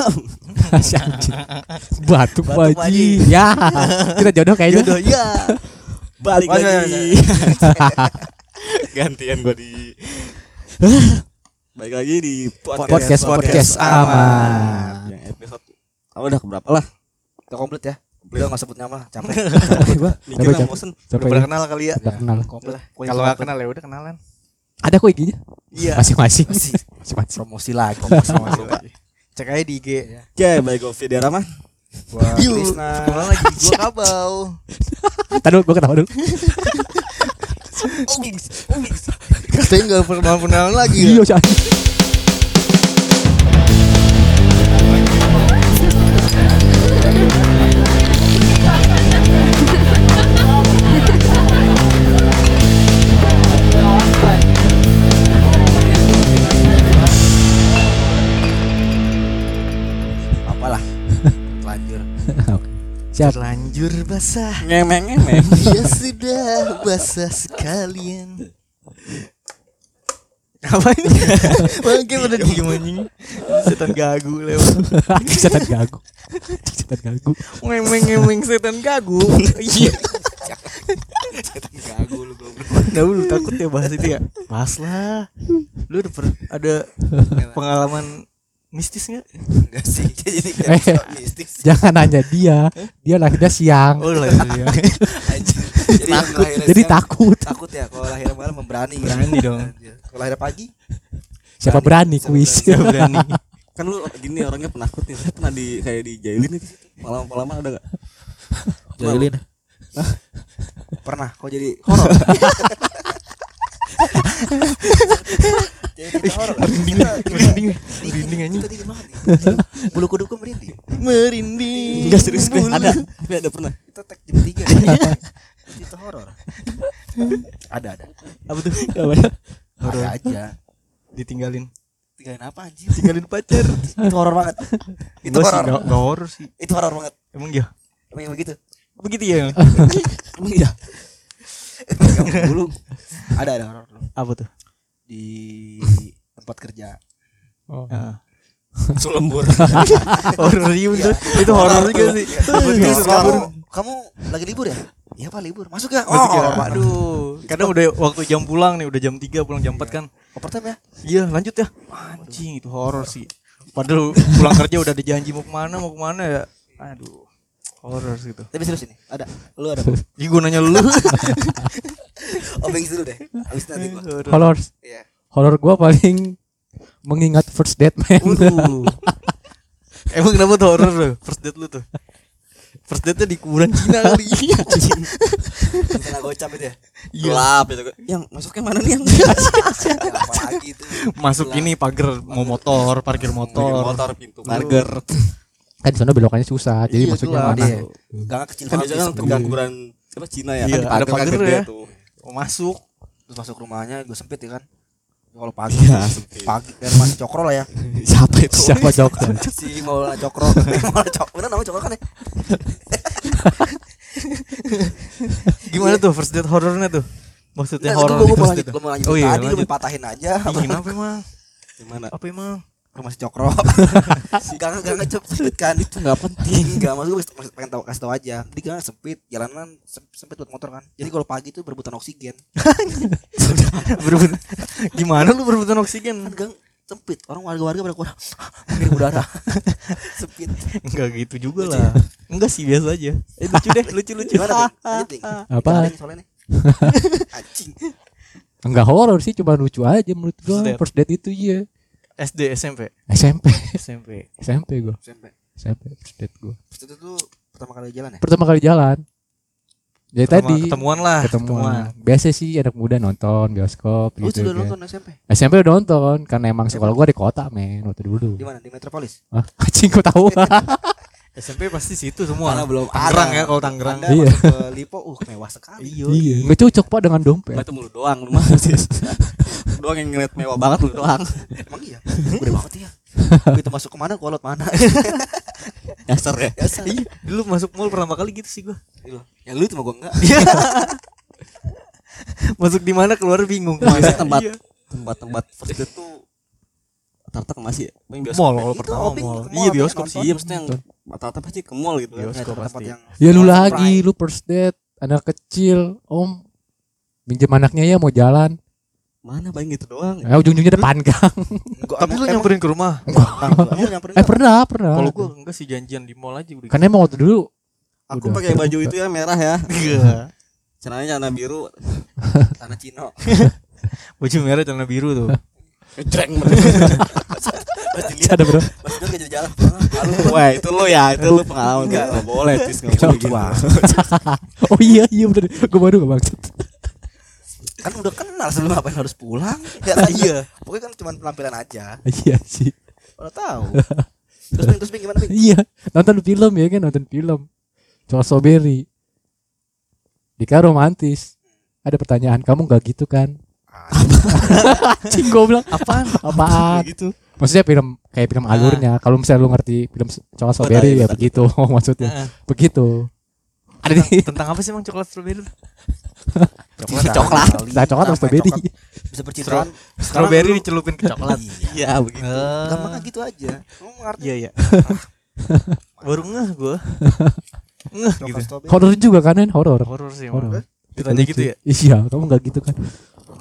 Batuk Pak baji. Ya. Kita jodoh kayaknya. Jodoh ya. Balik Mas, lagi. Gantian gua di Balik lagi di Podcast podcast aman. Yang episode apa udah keberapa lah? Kita komplit ya. Udah enggak sebut nama, capek. Capek gua. Mikir Capek, lah, capek. bosen. Udah Capek. pernah ya. kenal kali ya. Udah kenal. Komplit lah. Kalau nggak kenal ya udah kenalan. Ada kok IG-nya? Iya. Masing-masing. Masih. Masing-masing. Promosi lagi. Promosi lagi. Cek aja di IG. Oke, baik Govi di Rama. Gua Yuk. Krisna. Kenal lagi gua kabau. Tadi gua ketawa dulu. Katanya enggak pernah kenalan lagi. ya. Iya, Siap. Terlanjur basah. Ngemeng ngemeng. Ya sudah basah sekalian. Apa ini? Mungkin pada diem anjing. Setan gagu lewat. Setan gagu. Setan gagu. Ngemeng ngemeng setan gagu. Iya. setan gagu lu goblok. Nah, lu takut ya bahas itu ya? Bahas lah. Lu udah per- ada pengalaman mistis nggak? Enggak sih. Jadi Eh, mistis. Jangan nanya dia. Dia lahirnya siang. Oh lah ya. Jadi Takut. Jadi takut. takut ya kalau lahir malam memberani? Berani dong. Kalau lahir pagi Siapa berani Siapa kuis? berani. Kan lu gini orangnya penakut nih. Saya pernah di kayak dijailin nih. Pengalaman-pengalaman ada enggak? Jailin. Pernah kok jadi horor. Jadi horor. Merinding, merinding, merinding anjing. Tadi gimana nih? Bulu kuduku merinding. Merinding. Enggak serius gue. Ada. Ada pernah. Itu tag jam 3. Itu horor. Ada ada. Apa tuh? Ada aja. Ditinggalin. Tinggalin apa anjir? Tinggalin pacar. Itu horor banget. Itu horor. nggak nggak horor sih. Itu horor banget. Emang ya? Emang emang gitu. Begitu ya? Emang iya. Dulu ada ada horor. Apa tuh? di tempat kerja. Oh. Ah. Sulembur. Horor iya bener. Itu horor juga sih. Betul, kamu, kamu lagi libur ya? Iya pak libur. Masuk ya? Masuk ya? Oh, Aduh. Kadang udah waktu jam pulang nih, udah jam 3 pulang jam 4 kan. Overtime ya? Iya, lanjut ya. Anjing, itu horor sih. Padahal pulang kerja udah ada janji mau ke mana, mau ke mana ya. Aduh. Horor sih itu. Tapi serius ini. Ada. Lu ada. Ih, gua nanya lu. Oh, bengis dulu deh. Habis nanti gua. Horor. Iya. Horor gua paling mengingat first date man. Emang kenapa tuh horor lu? First date lu tuh. First date-nya di kuburan Cina kali. Kena gocap itu ya. Iya. Gelap itu. Yang masuknya mana nih yang? Apalagi itu. Masuk ini pagar mau motor, parkir Motor, motor. pintu pagar. kan di sana belokannya susah. Jadi Iya, maksudnya gelap. mana? Iya. Gang kecil Kan kan sebelum- kuburan apa Cina ya Iya, kan ada pagar ya. tuh. Masuk. Terus masuk rumahnya gue sempit ya kan. Kalau pagi, sempit. pagi biar masih cokro lah ya. Siapa itu? Siapa jawab? Si Maulana Cokro. Maulana Cokro. Bener namanya Cokro kan ya? Gimana tuh first date horornya tuh? Maksudnya horor gua mau lanjut, mau lanjut. Oh iya, Tadi lu patahin aja. Ih, Kenapa emang? Gimana? Apa emang? Rumah si Cokro. Gang gang sempit kan. Itu Enggak penting. Enggak, maksud gue masih pengen tahu kasih tahu aja. Di gang sempit, jalanan sem- sempit buat motor kan. Jadi kalau pagi itu berebutan oksigen. Berebut. Gimana lu berebutan oksigen? Kan gang sempit, orang warga-warga pada kurang mengirim udara. sempit. Enggak gitu juga Lucu lah. Enggak sih biasa aja. Eh, lucu deh, lucu lucu. Gimana. Apa? Anjing. Enggak horor sih, cuma lucu aja menurut gua. Date. First date itu iya. SD, SMP, SMP, SMP. SMP gua. SMP. SMP first date gua. Terus itu tuh pertama kali jalan ya? Pertama kali jalan. Jadi Pertama tadi ketemuan lah, ketemuan. Biasa sih anak muda nonton bioskop Lu gitu. sudah kan. nonton SMP? SMP udah nonton karena emang sekolah gua di kota men waktu dulu. Di mana? Di Metropolis? Hah? Anjing kok tahu? SMP pasti situ semua. Karena belum Tangerang ya kalau Tangerang. Anda Iya. masuk ke Lipo, uh mewah sekali. iya, nggak cocok Pak dengan dompet. Cuma itu mulu doang lu mah. Lu doang yang ngeliat mewah banget lu doang. Emang iya? Gede banget ya. Begitu masuk ke mana, kolot mana? Dasar ya. Biasa. Iya, dulu masuk mall pertama kali gitu sih gua. Iya. Ya lu itu mah gua enggak. Masuk di mana keluar bingung. Biasanya tempat Iya. tempat-tempat first date tuh rata-rata ke masih paling bioskop Mall ya. kalau Itu pertama mall. ke mall, Iya bioskop sih. iya maksudnya yang rata-rata pasti ke mall gitu kan. Bioskop pasti. Ya lu lagi, lu first date, anak kecil, om minjem anaknya ya mau jalan. mana paling gitu doang Eh ujung-ujungnya depan gang. Enggak, Tapi lu nyamperin ke rumah. Eh pernah, pernah. Kalau gua enggak sih janjian di mall aja udah. Kan emang waktu dulu aku pakai baju itu ya merah ya Iya. celananya celana biru Tanah Cino. Baju merah celana biru tuh. Dilihat ada bro. jadi jalan. Wah itu lu ya itu lu pengalaman gak boleh tis nggak boleh gitu oh iya iya bener. Gue baru gak maksud. Kan udah kenal sebelum ngapain harus pulang. Ya iya. Pokoknya kan cuma penampilan aja. Iya sih. Udah tahu. Terus Bing, terus gimana Bing? Iya, nonton film ya kan nonton film. Cowok Soberi. Dika romantis. Ada pertanyaan, kamu gak gitu kan? Cing bilang Apaan? apaan? gitu Maksudnya film kayak film alurnya. Kalau misalnya lu ngerti film Cowok tahu, Soberi ya tahu. begitu maksudnya. Begitu. Ada di Tentang apa sih emang coklat strawberry? Coklat. Coklat. Nah, coklat atau strawberry? coklat. Bisa percintaan. Strawberry dicelupin ke coklat. iya begitu Gampang kan gitu aja. Kamu ngerti? Iya iya. Baru ngeh gua. Ngeh gitu. Coklat strawberry. Horor juga kan, horor. Horor sih Horor. Ditanya gitu ya. Iya, kamu gak gitu kan?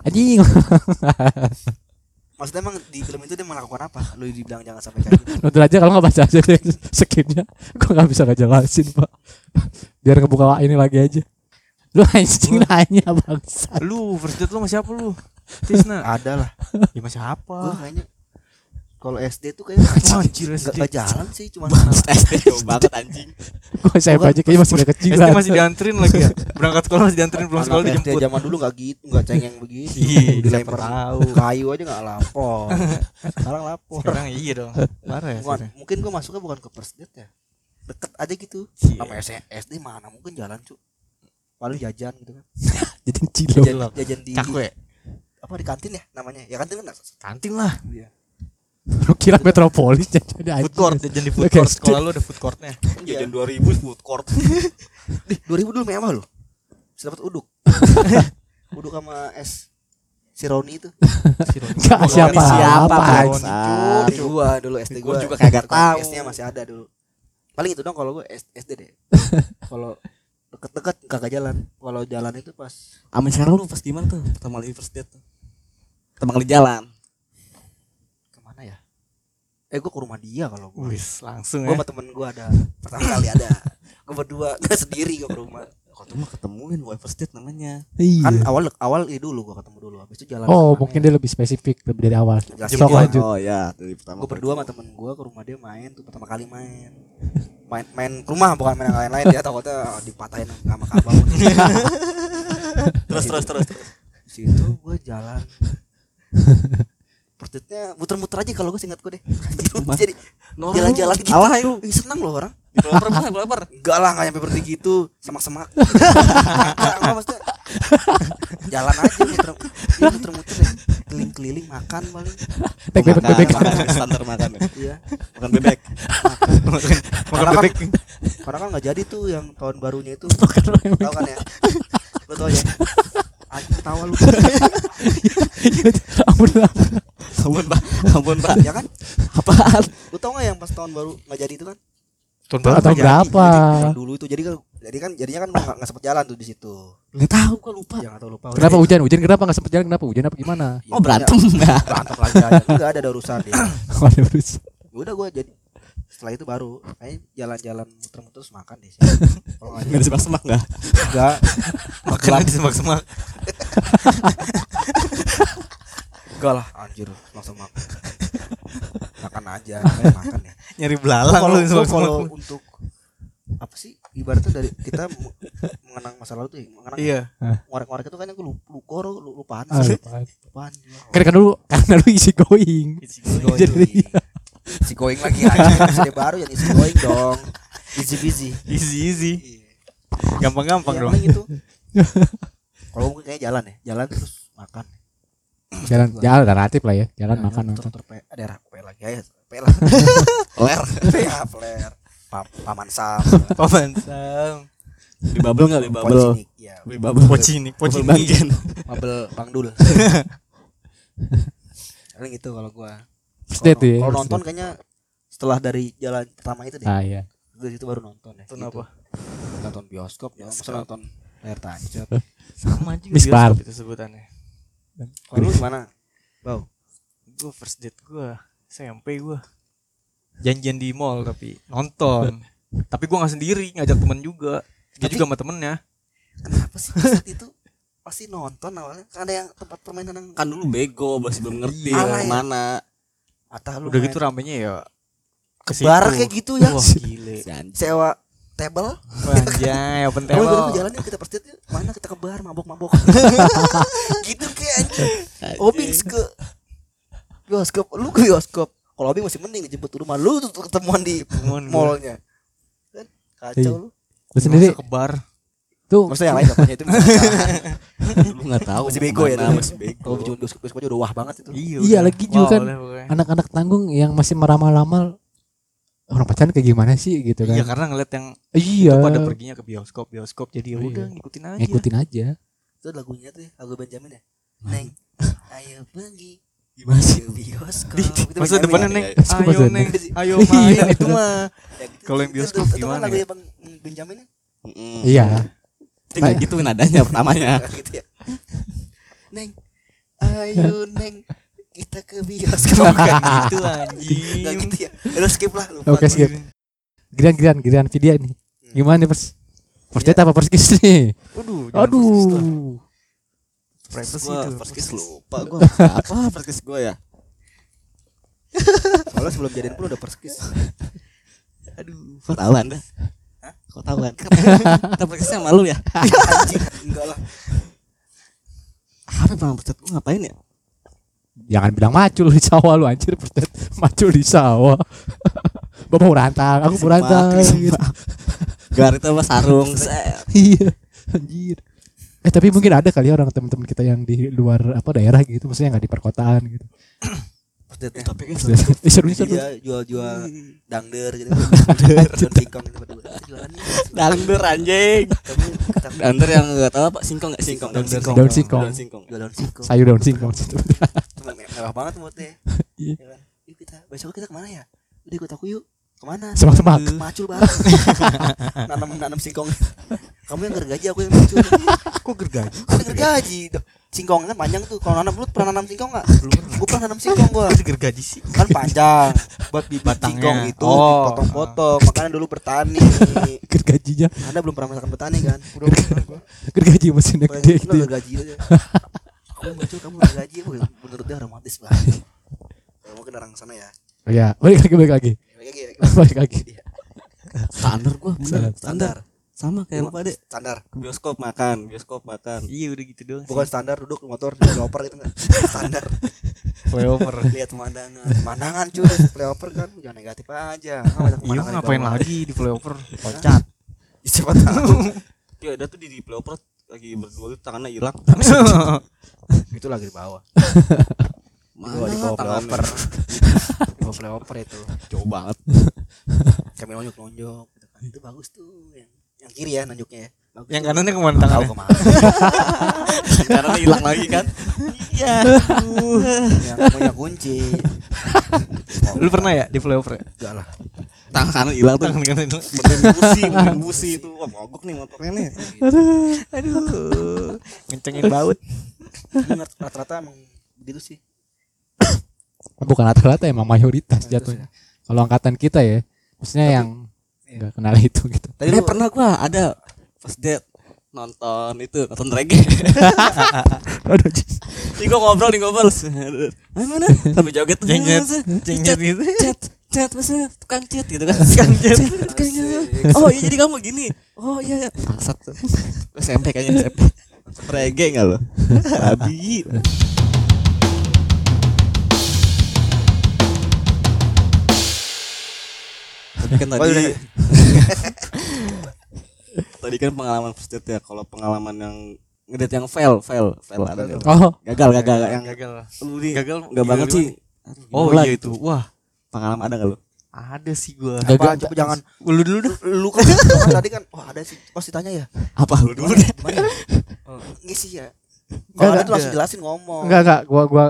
Anjing. Maksudnya emang di film itu dia melakukan apa? Lu dibilang jangan sampai kayak gitu. Nonton aja kalau nggak baca aja deh skipnya. Gue nggak bisa ngejelasin pak. Biar ngebuka ini lagi aja. Lu anjing nanya bangsa. Lu first date lu sama siapa lu? Tisna. Ada lah. Ya sama Gua siapa? kayaknya kalau SD tuh kayak Anjir SD. gak jalan sih cuma SD jauh banget anjing Gue saya aja kayaknya masih udah kecil. SD masih dianterin lagi ya. Berangkat sekolah masih dianterin pulang sekolah Anak SD dijemput. zaman dulu gak gitu gak cengeng begitu Iya, dilempar kayu aja gak lapor sekarang lapor Sekarang iya dong. Parah ya. Mungkin gua masuknya bukan ke first date ya deket aja gitu Iya. nama S- SD mana mungkin jalan cu paling jajan gitu kan jajan, jajan di Cakwe. apa di kantin ya namanya ya kantin kan Kantin lah. Iya. Lu kira metropolis jadi Food court, jajan di food court. Sekolah lu ada food courtnya. jajan 2000 food court. Di 2000 dulu mewah loh bisa dapat uduk. Uduk sama es si Roni itu. Gak siapa siapa, apa. Bang? SD gua dulu SD Gua gua juga kagak tahu. S-nya masih ada dulu. Paling itu dong kalau gua S- SD deh kalau deket-deket kagak jalan. Kalau jalan itu pas Amin sekarang lu pas gimana tuh? Pertama kali first date tuh. Pertama kali jalan eh gua ke rumah dia kalau gua. Wis, langsung gua ya. sama temen gua ada. Pertama kali ada. Gua berdua gua sendiri gua ke rumah. Kalau tuh mah ketemuin first date namanya. Kan Iya. awal awal itu dulu gua ketemu dulu habis itu jalan Oh mungkin dia lebih spesifik lebih dari awal. Jelasin lanjut. oh ya dari pertama gue berdua sama temen gue ke rumah dia main tuh pertama kali main. Main main ke rumah bukan main yang lain-lain ya takutnya dipatahin sama kabau terus terus terus terus. Situ gue jalan Pertutnya muter-muter aja kalau gue singkat gue deh. Jadi jalan-jalan gitu. Alah lu. Ih, senang loh orang. Developer enggak lah nggak nyampe berhenti gitu. Semak-semak. Enggak, maksudnya. Jalan aja muter iya, muter-muter ya keliling-keliling makan paling. Bebek Makan, bebek. makan, standar makan. Ya. iya. Makan bebek. Makan. Karena kan- bebek. karena kan nggak jadi tuh yang tahun barunya itu. Makan tahu kan ya? Tau ya Anjing ketawa lu Ampun lah. Ampun, Pak. Ampun, Pak. ya kan Apaan? lu tau gak yang pas tahun baru nggak jadi itu kan Tahun Atau nggak jadi. berapa? Tahun dulu itu jadi kan jadi kan jadinya kan nggak nggak sempet jalan tuh di situ Enggak tahu gua lupa. yang atau lupa Kenapa hujan? Hujan kenapa nggak sempet jalan? Kenapa hujan apa gimana? Ya, Oh, berantem. berantem lagi aja nggak ada ada urusan deh Ada urusan. Ya udah gue jadi setelah itu baru kayak jalan-jalan muter-muter terus makan deh kalau nggak Enggak disemak-semak enggak? enggak Makan di semak-semak. enggak lah anjir langsung makan makan aja kayak makan ya Nyari belalang kalau semak-semak. kalau untuk apa sih ibaratnya dari kita mengenang masa lalu tuh ya, mengenang Iya. ngorek-ngorek itu kan aku lupa lupa lupaan Ah, sih lupaan. lupaan Kan kan dulu karena lu isi going. Jadi- si going lagi aja Masih baru ya si going dong easy busy Easy easy. Iya. Gampang-gampang Iya, dong. paling itu kalau mungkin kayak jalan ya jalan terus makan Jalan jalan relatif lah ya. Jalan Nah, makan makan. muter pe- ada rak pe lagi aja pe lah Ler. ya Pa- paman sam Paman Sam. Di bubble enggak di bubble? Pocinik, ya Di bubble. Pocinik, Bubble pocinik. Banggen. Mabel Bang Dul paling itu kalau gua First date Kalau- ya. Kalau nonton kayaknya setelah dari jalan pertama itu deh. Ah iya. Dari situ baru nonton ya. Nonton gitu. apa? Nonton bioskop ya. Masa nonton layar tancap. Sama juga Mispar. bioskop itu sebutannya. Kalau lu gimana? Bau. Gue first date gue SMP gue janjian di mall tapi nonton. tapi gue nggak sendiri ngajak temen juga. Dia Tapi- juga sama temennya. Kenapa sih first date itu pasti nonton awalnya? Kan ada yang tempat permainan yang Kan dulu bego masih belum ngerti Iya. mau ke mana. Atau lu Udah gitu ramenya ya ke bar situ. kayak gitu ya. Wah gile. Sewa table. Anjay, open table. baru jalan kita yuk. Mana kita ke bar mabok-mabok. gitu kayak anjing. Obing ke bioskop. Lu ke bioskop. Kalau Obing masih mending dijemput ke rumah. Lu tuh ketemuan di mallnya. Kan kacau lu. Lu sendiri Masa ke bar. Tuh Maksudnya yang lain itu. Lu enggak tahu. masih bego ya dulu. Masih bego. Kalau bioskop bioskop aja udah wah banget itu. Iya, Iya, lagi juga Wow kan. anak-anak tanggung yang masih meramal-ramal orang pacaran kayak gimana sih gitu kan. Iya karena ngeliat yang Iya. itu pada perginya ke bioskop bioskop jadi ya Oh, udah iya. ngikutin aja. Ngikutin aja. Itu lagunya tuh ya, lagu Benjamin ya. Neng, ayo pergi. Gimana sih? Bioskop. Itu depannya ya. neng, ayo neng, ayo Iya. main itu mah. Kalau yang bioskop itu kan gimana lagu ya? Bang Benjamin ya. Iya. Tapi nggak gitu nadanya pertamanya. gitu ya. Neng, ayo neng, kita ke bioskop. Bukan gitu Gak anjing. gitu ya. Udah skip lah lupa. Oke, gua. skip. Giliran giliran giliran video nih. Gimana nih, Pers? First date apa first kiss nih? Waduh, lah. Aduh. privacy Gua itu. first kiss lupa gua. Apa first kiss gua ya? Soalnya sebelum jadian pun udah perskis. Aduh, kok tahu Anda? Kok tahu kan? Kita first kiss sama lu ya? Enggak lah. Apa bang ngapain ya? Jangan bilang macul di sawah lu anjir date. Macul di sawah. Bapak mau rantang, aku mau rantang. gitu. Gar itu apa sarung? Iya, anjir. Eh tapi mungkin ada kali ya orang teman-teman kita yang di luar apa daerah gitu, maksudnya nggak di perkotaan gitu. Tapi kan Eh, seru seru. Iya, jual-jual dangder gitu. Dangder dangder anjing. Dangder yang enggak tahu apa singkong enggak singkong. Daun singkong. Daun singkong. Daun singkong. jual daun singkong. Sayur daun singkong situ. Mewah banget moodnya. Iya. Ya kan? Yuk kita besok kita ke mana ya? Udah ikut aku yuk. Ke mana? Semak-semak. Macul bareng. nanam nanam singkong. Kamu yang gergaji aku yang macul. Kok gergaji? Gergaji. Singkong kan panjang tuh. Kalau nanam lu pernah nanam singkong enggak? Belum pernah. Gua pernah nanam singkong. Kok gergaji sih? Kan panjang. Buat bibit Batangnya. singkong itu Oh. dipotong-potong. Makanya dulu bertani. Gergajinya, Anda belum pernah merasakan bertani kan? Udah gergaji Pernah gede gitu. ya. gergaji aja. Aku macul kamu gergaji. Menurut dia romantis banget. Ya, mungkin orang sana ya. Oh ya, balik lagi balik lagi. Kayak gitu. Balik lagi. Standar gua, bener. Standar. Sama kayak lu pada Standar. bioskop makan, bioskop makan. Iya udah gitu doang. Bukan standar duduk motor di flyover itu enggak. Standar. flyover. Lihat pemandangan. Pemandangan cuy, flyover kan jangan negatif aja. Kan Iya ngapain lagi di flyover? Loncat. Siapa tahu. Ya ada tuh di, di pelopor lagi berdua tuh tangannya hilang. itu lagi di bawah. Mana di bawah flyover. Di bawah flyover itu. Jauh banget. Kami nonjok-nonjok gitu kan. Itu bagus tuh yang yang kiri ya nonjoknya ya. Bagus Yang kanannya ke mana tahu tangannya? ke mana. Karena hilang lagi kan. Iya. yang punya kunci. Lu pernah ya di flyover? ya? Enggak lah. Tangan kanan hilang tuh. Tangan kanan itu. Bener busi, bener busi itu. Wah, mogok nih motornya nih. Aduh. Ngencengin baut. Rata-rata emang begitu sih. Bukan rata-rata emang mayoritas jatuhnya. Kalau angkatan kita ya, maksudnya yang nggak kenal itu gitu. Tadi Eh lu pernah gua ada first date nonton itu nonton reggae. Aduh, Nih gua ngobrol nih ngobrol. Mana? Sampai joget. Jengjet. Chat, Jengjet gitu. Chat, chat maksudnya tukang chat gitu kan. Tukang chat. Tukang chat. Oh iya jadi kamu gini. Oh iya iya. Bangsat tuh. SMP kayaknya SMP. Reggae enggak lo? Abi. Tapi kan Oh, tadi. Tadi kan pengalaman first date ya. Kalau pengalaman yang ngedate yang fail, fail, fail ada nggak? Oh, Gagal, gagal, yang gagal. lu Gagal. enggak banget gimana? sih. Oh iya gitu? itu. Wah, Pengalaman ada enggak lu? ada sih gua. apa coba jangan Lu dulu deh. lu kan, lu kan tadi kan wah ada sih pasti tanya ya Apa lu dulu deh? enggak sih ya kalau ada tuh langsung jelasin ngomong enggak enggak gua gua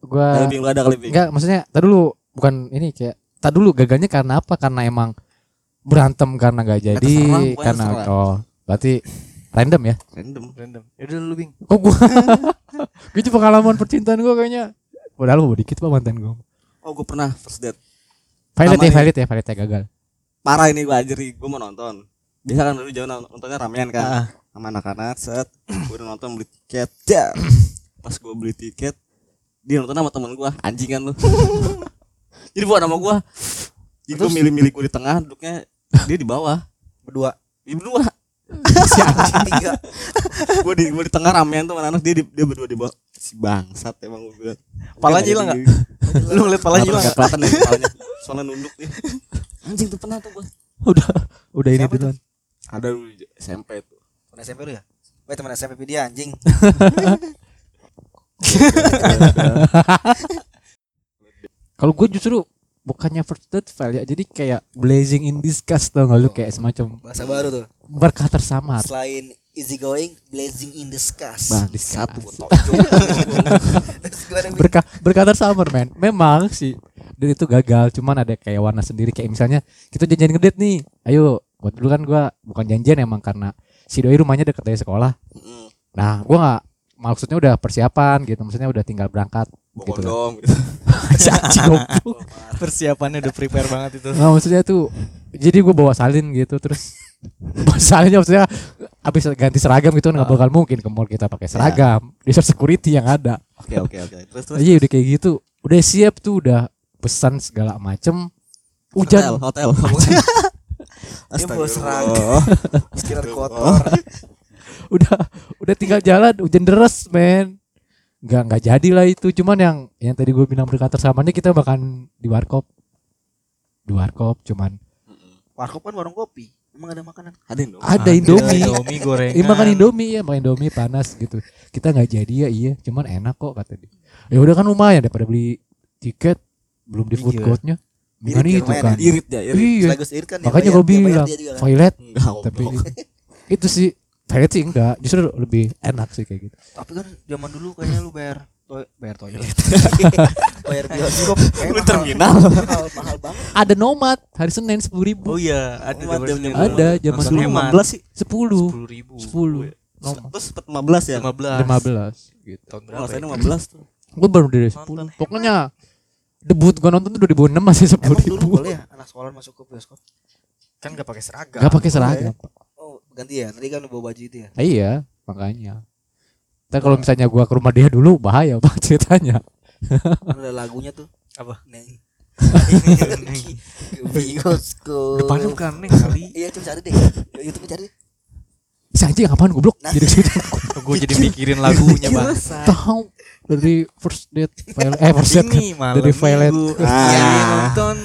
gua Kali Bing, lu ada kali Bing. enggak maksudnya tadi dulu bukan ini kayak tadi dulu gagalnya karena apa? Karena emang berantem karena gak jadi terserah, karena terserah. oh berarti random ya? Random. Random. Ya udah lu Bing. Kok gua Gitu pengalaman percintaan gua kayaknya Padahal mau dikit pak mantan gua Oh, gue pernah first date. Violet ya. Violet ya, Violet ya gagal Parah ini gue anjir, gue mau nonton. Biasa kan dulu jauh nontonnya ramean kan. Ah. Sama anak-anak, set. Gue udah nonton beli tiket. Pas gue beli tiket, dia nonton sama temen gue, anjing kan lu. Jadi bukan sama gue. Jadi milih-milih gue di tengah, duduknya dia di bawah. Berdua. Di berdua. Si anjing tiga. gue di gue di tengah ramean tuh anak dia di, dia berdua di bawah. Si bangsat emang gue bilang. Palanya hilang nggak? Lu ngeliat palanya hilang Enggak nggak? kelihatan deh palanya. Soalnya nunduk dia. Anjing tuh pernah tuh gue. Udah Udah ini duluan Ada dulu di SMP tuh. Temen SMP lu ya? Weh temen SMP dia anjing. Kalau gue justru bukannya first date fail ya, jadi kayak blazing in disgust tau gak lu kayak semacam Bahasa baru tuh. berkah tersamar. Selain easy going, blazing in the skies. Bang, di satu gue Terus gimana, Bing? Berkah berkah tersamar men. Memang sih dan itu gagal, cuman ada kayak warna sendiri kayak misalnya kita janjian ngedate nih. Ayo, buat dulu kan gua bukan janjian emang karena si doi rumahnya deket dari sekolah. Nah, gua nggak maksudnya udah persiapan gitu, maksudnya udah tinggal berangkat gitu. kondom gitu. Si anjing goblok. Persiapannya udah prepare banget itu. Nah, maksudnya tuh jadi gue bawa salin gitu terus bawa salinnya maksudnya habis ganti seragam gitu kan nggak bakal mungkin ke mall kita pakai seragam di security yang ada Oke oke oke. Terus terus. iya udah kayak gitu udah siap tuh udah pesan segala macem hujan Hotel, hotel. Sekitar kotor. udah udah tinggal jalan hujan deras men nggak nggak jadi lah itu cuman yang yang tadi gue bilang berkata samanya kita makan di warkop di warkop cuman Warkop kan warung kopi. Emang ada makanan? Ada dong. ada Indomie Indomie gorengan. Iya makan Indomie ya, makan Indomie panas gitu. Kita nggak jadi ya iya, cuman enak kok kata dia. Ya udah kan lumayan daripada beli tiket belum di food Iya. courtnya. Bukan Irit ya, itu kan. ya. Irit ya, irit. Iya. Selagus Irit kan dia Makanya gue bilang kan. toilet Enggak, tapi itu sih toilet sih enggak, justru lebih enak sih kayak gitu. Tapi kan zaman dulu kayaknya lu bayar to bayar toilet. bayar bioskop. Kayak Lu mahal. terminal. Mahal, mahal banget. Ada nomad hari Senin sepuluh ribu, Oh iya, ada Umat zaman. Ada, zaman dulu. hemat. 15 sih. sepuluh, Sepuluh ribu. sepuluh, nomad Terus sempet 15 ya. 15. lima belas gitu. Tahun Oh, berapa? saya ya? 15 tuh. Gue baru dari sepuluh. Pokoknya debut gue nonton tuh 2006 masih sepuluh ribu. boleh ya anak sekolah masuk ke bioskop? Kan gak pakai seragam. Gak pakai seragam. Ganti ya. Tadi kan lu bawa baju itu ya. Ah, Iya, makanya. Tapi kalau misalnya gua ke rumah dia dulu bahaya pak ceritanya. Kan ada lagunya tuh. Apa? Neng. Bioskop. Depannya bukan neng kali. Iya, coba cari deh. YouTube cari deh. Si anjing ngapain goblok? Nah. Jadi gitu. Gue jadi mikirin lagunya bang. Tahu dari first date file eh first date Dari Violet. Ah. Iya, nonton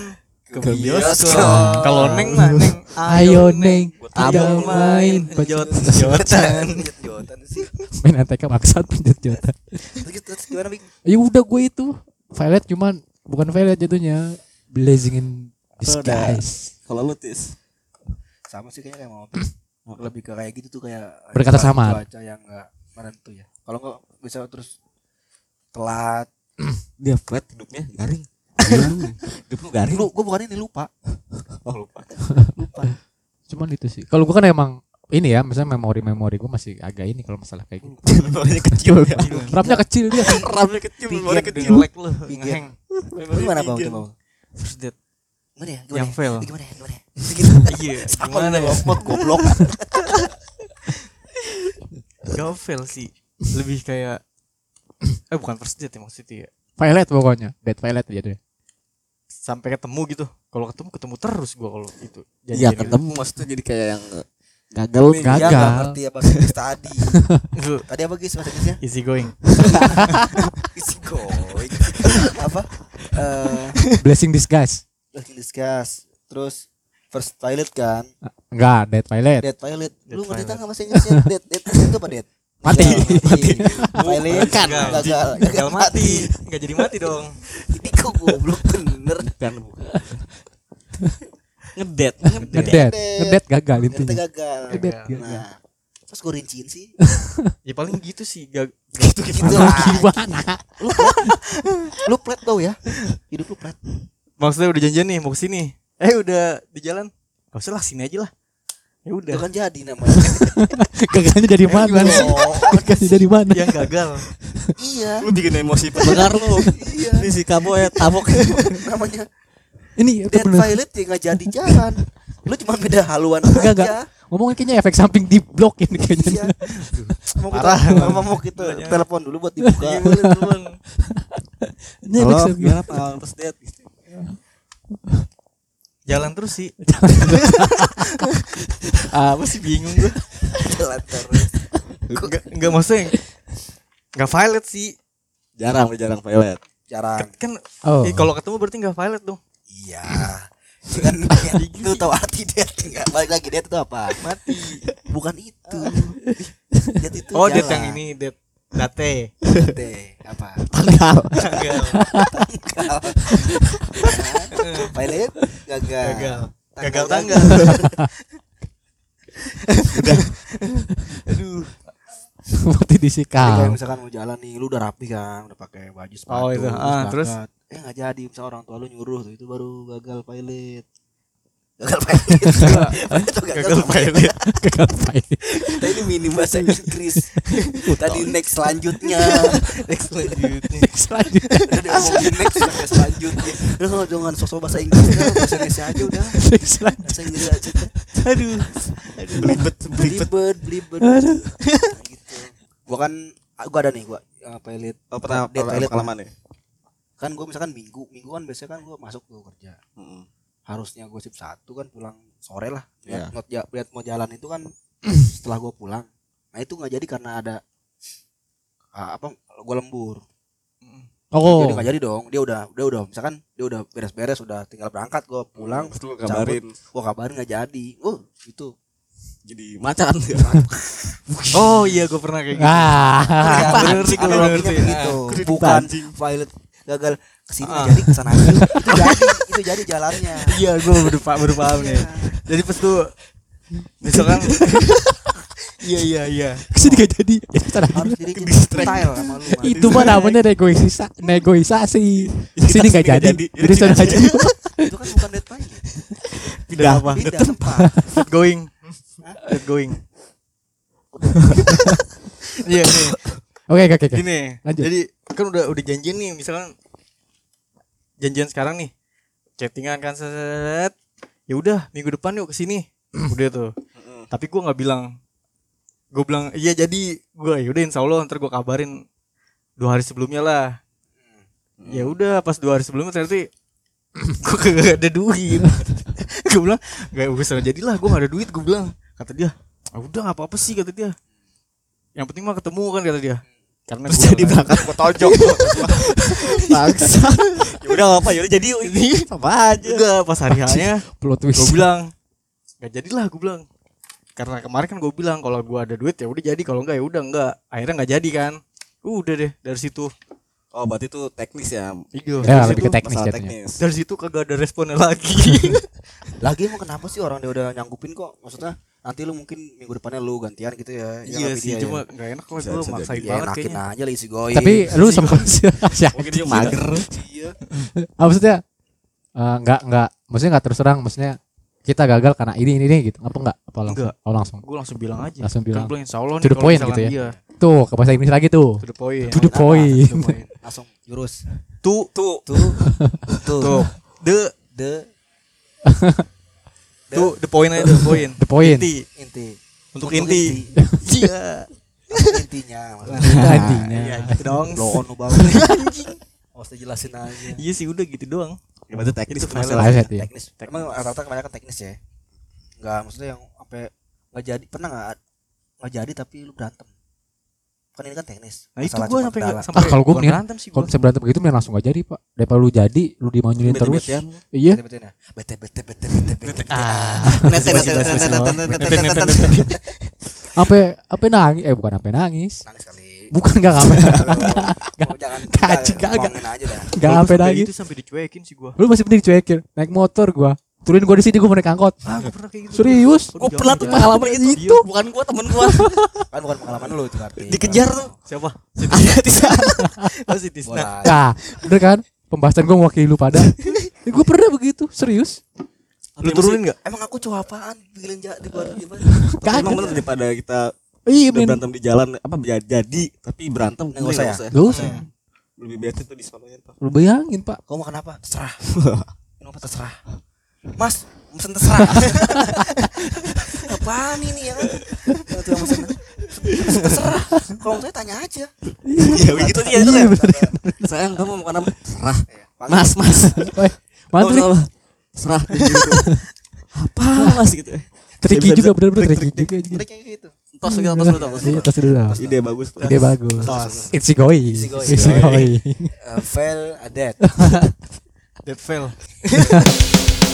ke Ke bioskop. bioskop. Kalau neng mah neng. Ayo neng kita main main jot pecah jotan. Jotan main ATK maksat penjat jota. Terus terus gimana? Ya udah gue itu Violet cuman bukan Violet jatuhnya blazing in disguise. Kalau lu tis. Sama sih kayaknya kayak mau lebih ke kayak gitu tuh kayak Berkata samar. Cuaca yang enggak menentu ya. Kalau enggak bisa terus telat. Dia flat hidupnya garing. Garing. Lu gua bukan ini lupa. Oh, lupa. Lupa. Cuman itu sih. Kalau gua kan emang ini ya, misalnya memori-memori gue masih agak ini kalau masalah kayak gitu. Memorinya kecil ya. RAM-nya kecil dia. RAM-nya kecil, Pikir kecil. Jelek lu, ngeheng. Gimana bang? First date. Gimana ya? Gimana Yang ya? fail. Gimana ya? Gimana ya? Gitu. Iya, Sama gimana lu ya? lompat goblok. Gak fail sih. Lebih kayak eh bukan first date ya maksudnya ya. Violet pokoknya, date Violet jadinya. Sampai ketemu gitu. Kalau ketemu ketemu terus gua kalau itu. Iya, Janjian gitu. ketemu maksudnya jadi kayak yang gagal nih. Gagal. Dia nggak ngerti apa sih tadi. gitu. Tadi apa guys bahasa Inggrisnya? Easy going. Easy going. apa? Eh, Blessing disguise. lagi discuss. Terus first toilet kan? Enggak, date Violet. Dead toilet. Lu Dead ngerti toilet. tak nggak bahasa Inggrisnya? Dead, dead, dead itu apa dead? Mati. Mati. Toilet kan Gagal. gagal. Gagal mati. Enggak jadi mati dong. Kok goblok bener. Kan ngedet Ngedet. Ngedet gagal intinya. gagal. Ngedet Gagal. gagal. Nah, Terus gue rinciin sih. Ya paling gitu sih. Gak Gitu gitu Lu lah. gimana? Lu plat, lu plat tau ya. Hidup lu plat. maksudnya udah janjian nih mau ke sini. Eh udah di jalan. Gak usah lah sini aja lah. Ya Itu udah. kan jadi namanya. Gagalnya dari mana? Gagalnya dari mana? Yang gagal. iya. Lu bikin emosi pendengar lu. Iya. Ini si Kabo ya tabok. Namanya Ini itu dead bener. violet ya nggak jadi jalan. Lu cuma beda haluan Enggak enggak. aja. Ngomongin kayaknya efek samping di blok ini kayaknya. Iya. Mau Parah. kita mau kita telepon dulu buat dibuka. Iya boleh. Ini efek Halo, samping. gimana pengalaman first date? Jalan terus sih. Apa sih bingung gue. Jalan terus. Enggak enggak maksudnya enggak violet sih. Jarang, jarang violet. Jarang. Kan Oh. eh, kalau ketemu berarti enggak violet dong. Iya. Kan lu tahu arti dead enggak? Balik lagi dead itu apa? Mati. Bukan itu. Itu Oh, jalan. yang ini date date. Date apa? Tanggal. Gagal. Gagal. Violet gagal. Gagal. Tanggal Gagal tanggal. Mati Jadi disikal. kayak misalkan mau jalan nih, lu udah rapi kan, udah pakai baju sepatu. Oh, itu. Ah, terus? eh nggak jadi, misalnya orang tua lu nyuruh tuh itu baru gagal pilot. Gagal pilot. Itu Gagal violet. Gagal pilot. Nah, ini minim bahasa Inggris. Tadi next selanjutnya. Next lanjutnya. Selanjutnya. Tadi ngomongin next sampai selanjutnya. Lu kalau jangan sosok bahasa Inggris, udah, bahasa Indonesia aja udah. Selanjutnya. Bahasa Inggris aja. Aduh. Belibet, belibet. Belibet, belibet. Nah, gitu. Gua kan gua ada nih gua uh, pilot. Oh, pernah pilot. pengalaman ya? Kan gua misalkan minggu, minggu kan biasanya kan gua masuk tuh kerja. Heeh. Harusnya gue sip satu kan pulang sore lah. Ngot- ja- lihat mau jalan itu kan setelah gue pulang. Nah itu nggak jadi karena ada apa gue lembur. Oh. jadi nggak jadi dong. Dia udah dia udah misalkan dia udah beres-beres udah tinggal berangkat gue pulang Terus lu kabarin gue kabarin nggak jadi. Oh itu. Jadi macan. Oh iya gue pernah kayak gitu. Ah. Bener sih, analoginya sih. Kudu bukan. pilot gagal ke sini nggak Ah. jadi ke sana itu jadi itu jadi jalannya Iya gue baru, baru paham nih. Jadi pas tuh misalkan Iya iya iya. Ke sini gak jadi. Ya, aja. harus jadi style sama lu Man. Itu mah namanya negosiasi. Negosiasi. Ke sini gak jadi. jadi. Jadi sana aja. itu kan bukan dead pilot Pindah apa? pindah tempat going. Going. Iya nih. Oke oke oke. Gini. Lanjut. Jadi kan udah udah janjian nih misalkan janjian sekarang nih. Chattingan kan set. Ya udah minggu depan yuk ke sini. udah tuh. Tapi gua nggak bilang. Gue bilang iya jadi gua ya udah insya Allah ntar gua kabarin dua hari sebelumnya lah. Ya udah pas dua hari sebelumnya ternyata gue gak ada duit. gue bilang gak usah jadilah gue gak ada duit gue bilang kata dia ah, udah gak apa-apa sih kata dia yang penting mah ketemu kan kata dia karena Terus jadi nggak- berangkat gua tojok. Bangsa. Ya udah apa ya udah jadi ini apa aja. enggak pas hari hanya Plot gue twist. bilang gak jadilah gue bilang karena kemarin kan gue bilang kalau gue ada duit ya udah jadi kalau enggak ya udah enggak akhirnya nggak jadi kan udah deh dari situ Oh, berarti itu teknis ya. iya Ya, dari lebih ke situ- teknis jatuhnya. teknis. dari situ kagak ada responnya lagi Lagi emang kenapa sih orang dia udah nyanggupin kok? Maksudnya nanti lu mungkin minggu depannya lu gantian gitu ya. Ya iya nggak sih dia cuma ya. nggak enak gue bisa maksain ya banget kayaknya aja lah isi goy. Tapi lu sama siapa? Mungkin dia mager. iya. Ah, maksudnya eh, nggak nggak maksudnya nggak terus terang maksudnya kita gagal karena ini ini, ini gitu apa enggak apa langsung Enggak. oh langsung gue langsung bilang aja Langsung bilang. kan insya Allah To the kalau point gitu ya? iya, tuh ke bahasa Inggris lagi tuh to the point to the point To the point. Langsung jurus. tuh Tuh, tuh, tuh, tuh the the tuh the point aja the point the point inti inti. untuk, Untuk inti iya intinya. intinya iya gitu dong Lo on lu banget. Oh, usah jelasin aja. iya sih udah gitu doang Ya, berarti teknis masalah. Ya. Teknis. Emang rata-rata kebanyakan teknis ya. Enggak, maksudnya yang sampai nggak jadi pernah nggak nggak jadi tapi lu berantem. Kan ini kan teknis. nah itu gue sampai nggak sampai Ah, kalau mendingan- berantem sih kalau gue bisa berantem begitu mending langsung gak jadi pak daripada lu jadi lu dimanyunin terus iya ya? Bete bete bete bete bete. ah Nete nete nete nete nete nete nete. apa apa nangis eh bukan apa nangis Nangis kali. bukan gak Oh, Jangan dah. gak Gua apa sampai nangis gitu sampai dicuekin sih gue lu masih mending cuekin naik motor gua turunin gua di sini gua mau naik angkot. Ah, gue pernah kayak gitu. Serius? Gue pernah tuh pengalaman itu. Bukan gua temen gua. Kan bukan pengalaman lu itu arti. Dikejar tuh. Siapa? Ada Tisna. Oh si Tisna. Bola. Nah, bener kan? Pembahasan gua mewakili lu pada. gua pernah begitu, serius. Lu turunin enggak? Emang aku cowok apaan? Bikin di luar gimana? Emang bener daripada kita Iya, berantem di jalan apa jadi, tapi berantem Nggak usah ya? Gak usah. Lebih bete tuh di sononya tuh. Lu bayangin, Pak. Kau makan apa? Terserah. Minum apa terserah. Mas, mesen terserah. Apaan ini ya kan? Yang tukang mesen. Terserah. Kalau saya tanya aja. Iya begitu dia itu Iya, kan. Sayang kamu mau makan? Serah. Mas, mas. Weh, Mantri. Serah gitu. Apa mas gitu. Tricky juga bener-bener trik- tricky juga. gitu. Tos kita tos dulu tos. Iya, tos dulu. Ide bagus. Ide bagus. It's going. It's going. It's going. Uh, fail a dead. Dead fail.